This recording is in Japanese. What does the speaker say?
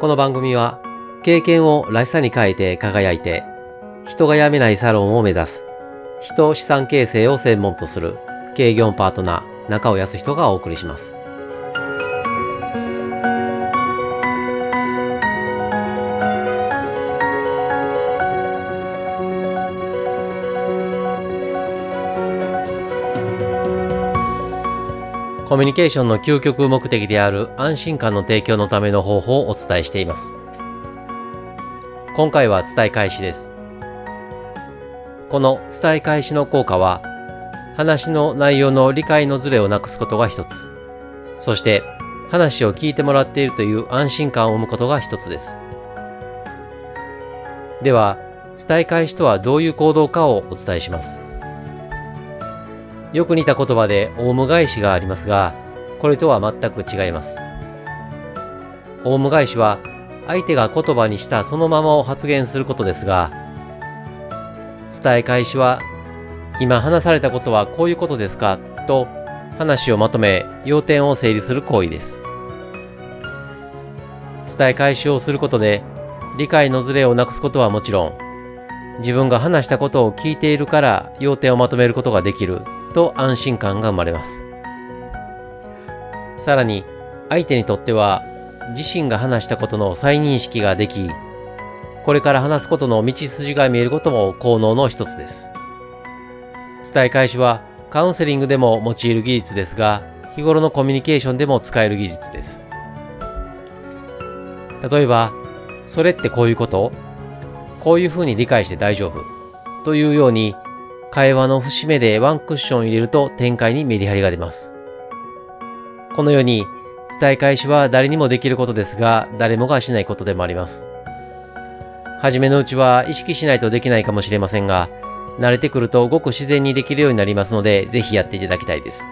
この番組は経験をらしさに変えて輝いて人が辞めないサロンを目指す人資産形成を専門とする経業パートナー中尾康人がお送りします。コミュニケーションの究極目的である安心感の提供のための方法をお伝えしています。今回は伝え返しです。この伝え返しの効果は話の内容の理解のズレをなくすことが一つ。そして話を聞いてもらっているという安心感を生むことが一つです。では伝え返しとはどういう行動かをお伝えします。よく似た言葉でオウム返しがありますが、これとは全く違います。オウム返しは相手が言葉にしたそのままを発言することですが、伝え返しは今話されたことはこういうことですかと話をまとめ要点を整理する行為です。伝え返しをすることで理解のズレをなくすことはもちろん、自分が話したことを聞いているから要点をまとめることができると安心感が生まれます。さらに、相手にとっては自身が話したことの再認識ができ、これから話すことの道筋が見えることも効能の一つです。伝え返しはカウンセリングでも用いる技術ですが、日頃のコミュニケーションでも使える技術です。例えば、それってこういうこと？こういうふうに理解して大丈夫？というように会話の節目でワンクッション入れると展開にメリハリが出ます。このように伝え返しは誰にもできることですが、誰もがしないことでもあります。はじめのうちは意識しないとできないかもしれませんが、慣れてくるとごく自然にできるようになりますので、ぜひやっていただきたいです。